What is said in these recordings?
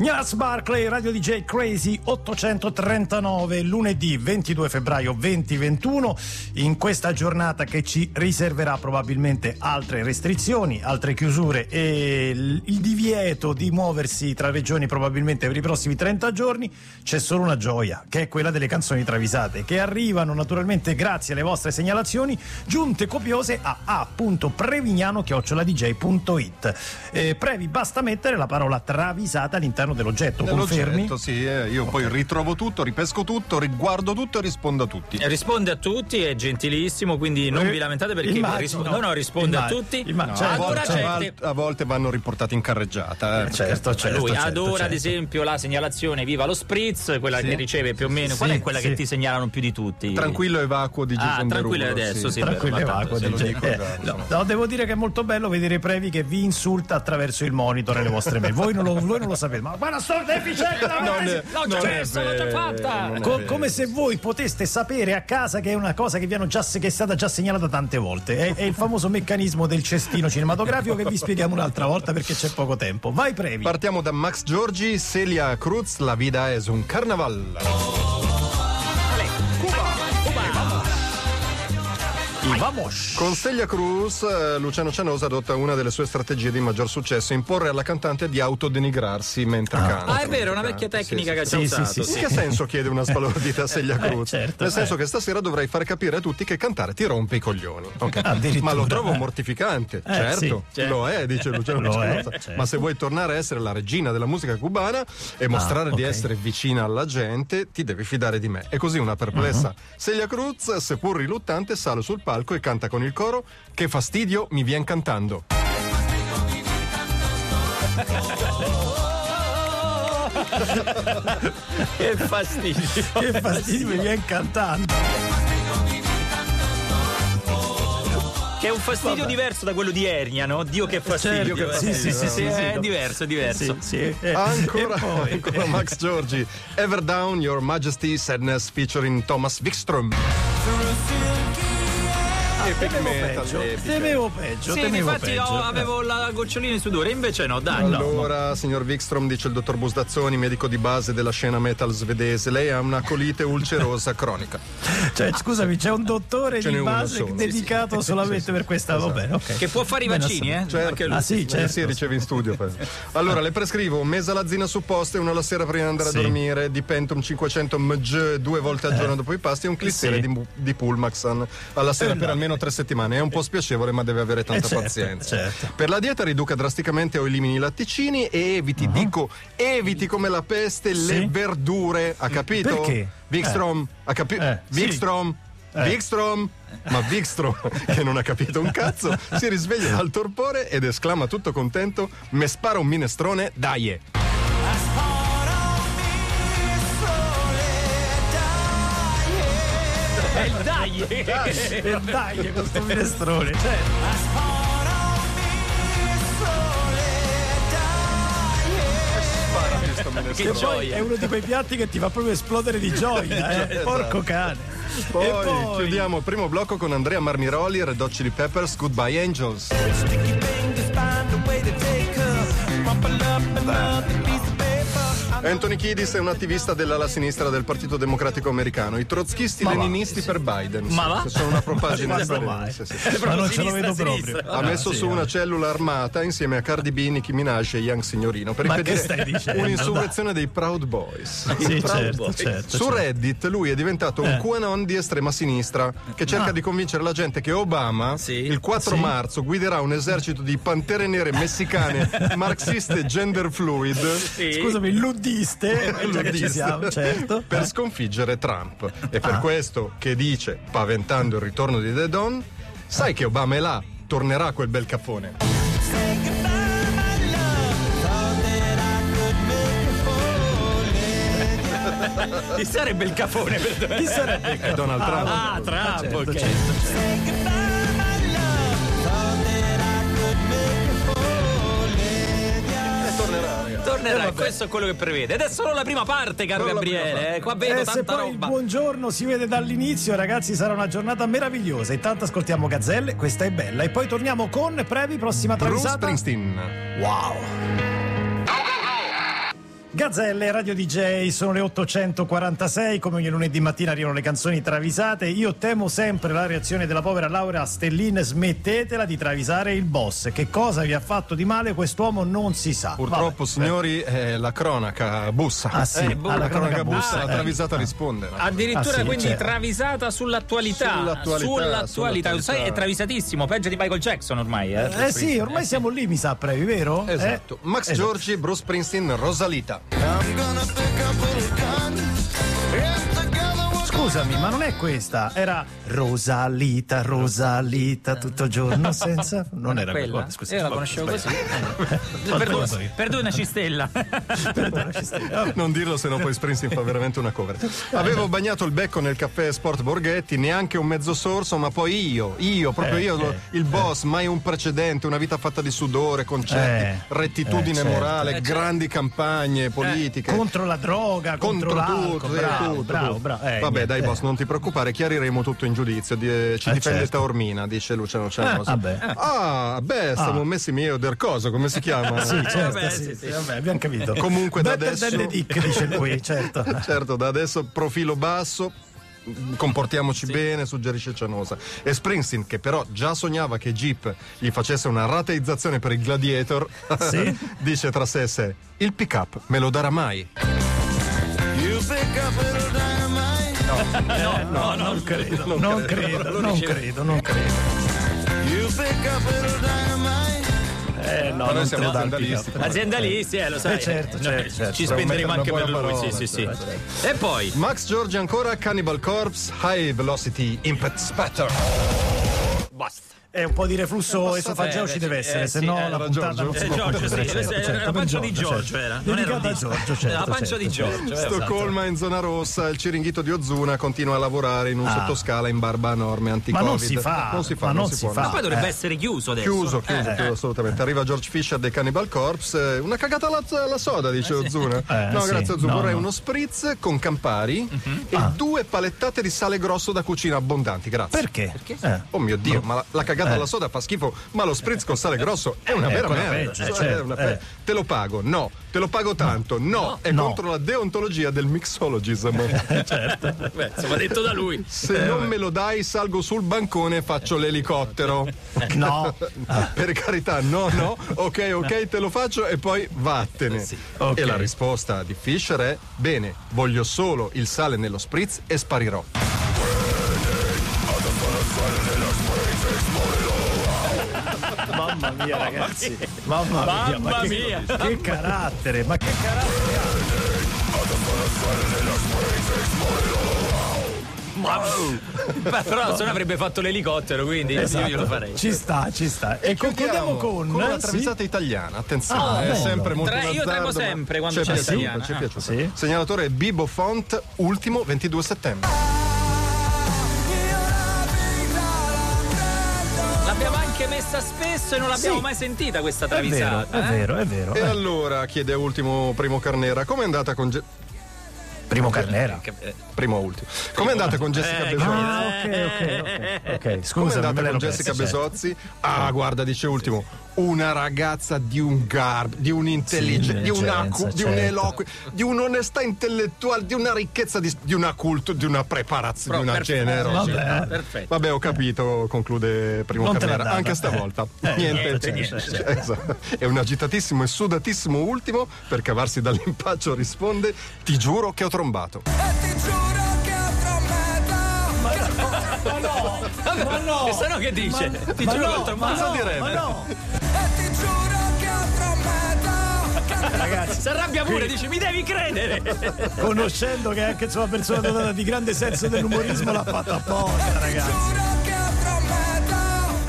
Gnas Barclay, Radio DJ Crazy 839, lunedì 22 febbraio 2021, in questa giornata che ci riserverà probabilmente altre restrizioni, altre chiusure e il divieto di muoversi tra regioni probabilmente per i prossimi 30 giorni, c'è solo una gioia, che è quella delle canzoni travisate, che arrivano naturalmente grazie alle vostre segnalazioni, giunte copiose a a.prevignano.it. Eh, Previ, basta mettere la parola travisata all'interno dell'oggetto, confermi? sì, eh, io poi ritrovo tutto, ripesco tutto, riguardo tutto e rispondo a tutti. Eh, risponde a tutti, è gentilissimo, quindi non vi lamentate perché Immagino. risponde, no, no, risponde Immagino. a tutti. Immagino. No, a, Adora volte, gente- a volte vanno riportati in carreggiata. eh, certo, certo. lui certo, adora certo. ad esempio la segnalazione viva lo spritz quella Sì. che riceve più o meno Sì, qual è quella sì. che ti segnalano più di tutti Tranquillo e vacuo di ah Jason tranquillo Derulo, adesso sì, Tranquillo vero, e ma vacuo, tanto, se lo dice. dico, Eh, esatto, no, devo dire che è molto bello vedere Previ che vi insulta attraverso il monitor e le vostre mail. Voi non lo, voi non lo sapete, ma guarda sto deficiente Non è- L'ho già è l'ho già fatta! è Co- come se voi poteste sapere a casa che è una cosa che, vi hanno già, che è stata già segnalata tante volte. È, è il famoso meccanismo del cestino cinematografico che vi spieghiamo un'altra volta perché c'è poco tempo. Vai Previ. Partiamo da Max Giorgi, Celia Cruz, La vida es un carnaval. I vamos. Con Celia Cruz, eh, Luciano Cianosa adotta una delle sue strategie di maggior successo, imporre alla cantante di autodenigrarsi mentre canta. ah è vero una vecchia tecnica che ha già Sì, sì, usato sì, In che senso chiede una sbalordita a Celia Cruz? certo, Nel senso eh. che stasera dovrai far capire a tutti che cantare ti rompe i coglioni. ok? Addirittura. Ma lo trovo mortificante. certo, sì, certo. lo è, dice Luciano Cianosa. certo. Ma se vuoi tornare a essere la regina della musica cubana e mostrare di ok. essere vicina alla gente, ti devi fidare di me. E così una perplessa Uh-huh. Celia Cruz, seppur riluttante, sale sul palco e canta con il coro Che fastidio mi vien cantando. che fastidio Che fastidio mi viene cantando. che è un fastidio diverso da quello di Ernia no? Dio che fastidio Certo, che sì, fastidio. sì, sì, sì, è sì. diverso è diverso Sì, sì. Ancora, poi- ancora Max Giorgi. Ever Down Your Majesty Sadness featuring Thomas Wikström. Epic Temevo metal, peggio, epic. temevo peggio, sì, temevo infatti peggio. io avevo la gocciolina in sudore, invece no, dai. Allora, signor Wikström, dice il dottor Busdazzoni, medico di base della scena metal svedese, lei ha una colite ulcerosa cronica. Cioè, scusami, c'è un dottore Ce di uno base solo. dedicato Sì, sì. solamente Sì, sì. per questa. Va bene, ok. Che può fare i vaccini, eh? Certo. Anche lui. Ah, sì, Eh certo. sì, ricevi in studio. Allora, le prescrivo un mesalazzina su posto e una la sera prima di andare Sì. a dormire, di Pentum 500 mg due volte al giorno dopo i pasti e un clissere sì. di, di Pulmaxan alla sera per almeno tre settimane. È un po' spiacevole, ma deve avere tanta Eh, certo, pazienza. certo. Per la dieta riduca drasticamente o elimini i latticini e eviti, dico, eviti come la peste le Sì. verdure. Ha capito? Perché? Wikström, ha capito? Eh, sì. Wikström, Eh. Ma Wikström, che non ha capito un cazzo, si risveglia dal torpore ed esclama tutto contento: Me spara un minestrone, dai! Il dai! E dai, questo minestrone. Cioè, che che poi gioia! è uno di quei piatti che ti fa proprio esplodere di gioia, eh? Porco cane. Poi, e poi chiudiamo il primo blocco con Andrea Marmiroli, Red Hot Chili Peppers, Goodbye Angels. Anthony Kiddis è un attivista dell'ala sinistra del Partito Democratico Americano. I trotskisti Ma va. leninisti per Biden. Ma va? Sono una propagine. Ma sì, sì. Ma non ce lo vedo sinistra. proprio. Ha messo sì, su una eh. cellula armata insieme a Cardi B, Nicki Minaj e Young Signorino per Ma impedire un'insurrezione dei Proud Boys. Sì, Proud certo, Boy. certo. Su certo. Reddit lui è diventato un Eh. QAnon di estrema sinistra che cerca Ah. di convincere la gente che Obama Sì. il 4 Sì. marzo guiderà un esercito di pantere messicane marxiste gender fluid Sì. Scusami, luddiste, ci Luddiste, siamo, certo. per sconfiggere Trump. E per Ah. questo che dice, paventando il ritorno di The Don, sai che Obama è là, tornerà quel bel caffone. Chi sarebbe il cafone per Chi sarebbe? È Donald Trump. Ah, Trump, certo, ok. certo. Tornerà. Tornerà, questo è quello che prevede. Ed è solo la prima parte, caro Solo Gabriele. eh. Qua vedo Eh, se tanta poi il roba. buongiorno si vede dall'inizio, ragazzi, sarà una giornata meravigliosa. Intanto ascoltiamo Gazzelle, questa è bella. E poi torniamo con Previ, prossima Bruce travisata. Springsteen. Wow. Gazzelle, Radio DJ, sono le 846, come ogni lunedì mattina arrivano le canzoni travisate. Io temo sempre la reazione della povera Laura Stellin, smettetela di travisare il boss. Che cosa vi ha fatto di male quest'uomo non si sa. Purtroppo, Vabbè. signori, eh, la cronaca bussa. Ah, sì, Eh, ah, la cronaca bussa, la eh. travisata risponde. Addirittura Ah, sì, quindi certo. travisata sull'attualità. Sull'attualità, Sull'attualità. sull'attualità. Sai, è travisatissimo, peggio di Michael Jackson ormai. Eh, Eh sì, ormai siamo lì, mi sa, Previ, vero? Esatto. Eh? Max Esatto. Giorgi, Bruce Springsteen, Rosalita. I'm gonna pick up a gun. Scusami, ma non è questa, era Rosalita, Rosalita, tutto il giorno senza... Non era quella. quella. Scusa, Io la conoscevo vabbè. così. Perdo- Perdona Cistella. Perdonaci, Stella. Non dirlo, se no poi Springsteen fa veramente una cover. Avevo bagnato il becco nel caffè Sport Borghetti, neanche un mezzo sorso, ma poi io, io, proprio Eh, io, eh, il boss, mai un precedente, una vita fatta di sudore, concetti, Eh, rettitudine eh, certo. morale, Eh, certo. grandi campagne politiche. Contro la droga, contro, contro l'alcol, tutto, bravo, tutto, bravo, tutto. bravo. Eh, Vabbè, dai, eh. boss, non ti preoccupare, chiariremo tutto in giudizio. Di- eh, ci Eh, difende certo. Taormina, dice Luciano Cianosi. Ah, vabbè. Ah, beh, stiamo Ah. messi mio del coso, come si chiama? Sì, certo, vabbè, sì, sì, sì, sì. vabbè, abbiamo capito. Comunque da adesso- the dick, dice lui, certo. Certo, da adesso profilo basso. Comportiamoci bene, suggerisce Cianosa. E Springsteen, che però già sognava che Jeep gli facesse una rateizzazione per il Gladiator, Sì? dice tra sé e sé: Il pick up me lo darà mai. No, no, non credo, non credo, non credo, non credo. Eh no, noi non siamo dà il aziendalisti. Aziendalisti, eh, lo sai. Eh, certo, Noi certo, certo. Ci spenderemo anche per lui. buona Sì, sì, parola, sì. E poi. Max Giorgi ancora Cannibal Corpse High Velocity Impact Spatter. Basta. Eh, un po' di reflusso Eh, esofageo ci eh, deve sì, essere, eh, se sì, no eh, la era puntata Giorgio. non si Eh, può Giorgio, sì, certo, certo, la pancia di Giorgio, certo. era, non era disco. Giorgio, certo, La pancia di certo. Giorgio. esatto. Stoccolma in zona rossa, il Ciringhito di Ozuna continua a lavorare in un Ah. sottoscala in barba a norme anti-Covid. Ma non si fa, non si fa, ma non, non si, si può. fa. Ma poi dovrebbe Eh. essere chiuso adesso. Chiuso, chiuso, Eh. chiuso, assolutamente. Arriva George Fisher dei Cannibal Corpse. eh, Una cagata alla, alla soda, dice Ozuna. Eh, no, sì. grazie Ozuna. Vorrei no. uno spritz con Campari e Ah. due palettate di sale grosso da cucina abbondanti, grazie. Perché? Eh. Oh mio Dio, ma la, la cagata Eh. alla soda fa schifo, ma lo spritz con sale grosso è una Eh, vera merda. eh, Cioè, certo, una pe- eh. Te lo pago? No. Te lo pago tanto? No. È No. contro la deontologia del mixologism. Beh, insomma, detto da lui. Se non me lo dai, salgo sul bancone e faccio l'elicottero. No. Per carità, no, no, ok, ok, te lo faccio e poi vattene. Ok. E la risposta di Fisher è: bene, voglio solo il sale nello spritz e sparirò. Mamma mia, ragazzi. Mamma mia. ma Mamma che, mia. Che carattere, ma che carattere ha? Beh, però se no avrebbe fatto l'elicottero, quindi io glielo farei. Ci sta, ci sta. E concludiamo con, con una travisata italiana. Attenzione, Ah, è bello. sempre molto Tre- io tremo ma sempre quando c'è piaciuta, l'italiana. Ah, sì? Segnalatore Bibo Font, ultimo 22 settembre. Spesso e non l'abbiamo Sì. mai sentita questa È vero, travisata. è eh? vero, è vero. E eh. allora chiede ultimo Primo Carnera, com'è andata con Ge- Primo Carnera. Eh, primo o ultimo? Com'è andata con Jessica Eh, Besozzi? Ah, ok, ok, ok. Ok, Come è scusa, andata con Jessica Besozzi? Ah, guarda, dice ultimo, una ragazza di un garbo, di un'intelligenza, Sì, di, una, cu- di un certo. eloquio, di un'onestà intellettuale, di una ricchezza, di, di una cultura, di una preparazione, di una perfetto. generosità. Vabbè. Perfetto. Vabbè, ho capito, conclude Primo Non. Anche Eh. stavolta. Eh, niente. niente, niente. Esatto. È un agitatissimo e sudatissimo ultimo per cavarsi dall'impaccio risponde: Ti giuro che ho trombato. Ma no! E se no che dice? Ti Ma giuro no, che ho ma trovato. no, direbbe? ma no! Si arrabbia pure, dice mi devi credere. Conoscendo che è anche una persona dotata di grande senso dell'umorismo l'ha fatta apposta, ragazzi.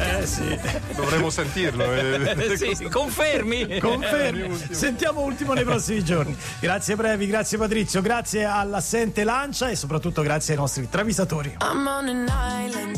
Eh sì. Dovremmo sentirlo. eh. Eh, sì, confermi? Confermi. Sentiamo ultimo nei prossimi giorni. Grazie Brevi, grazie Patrizio, grazie all'assente Lancia e soprattutto grazie ai nostri travisatori. I'm on an island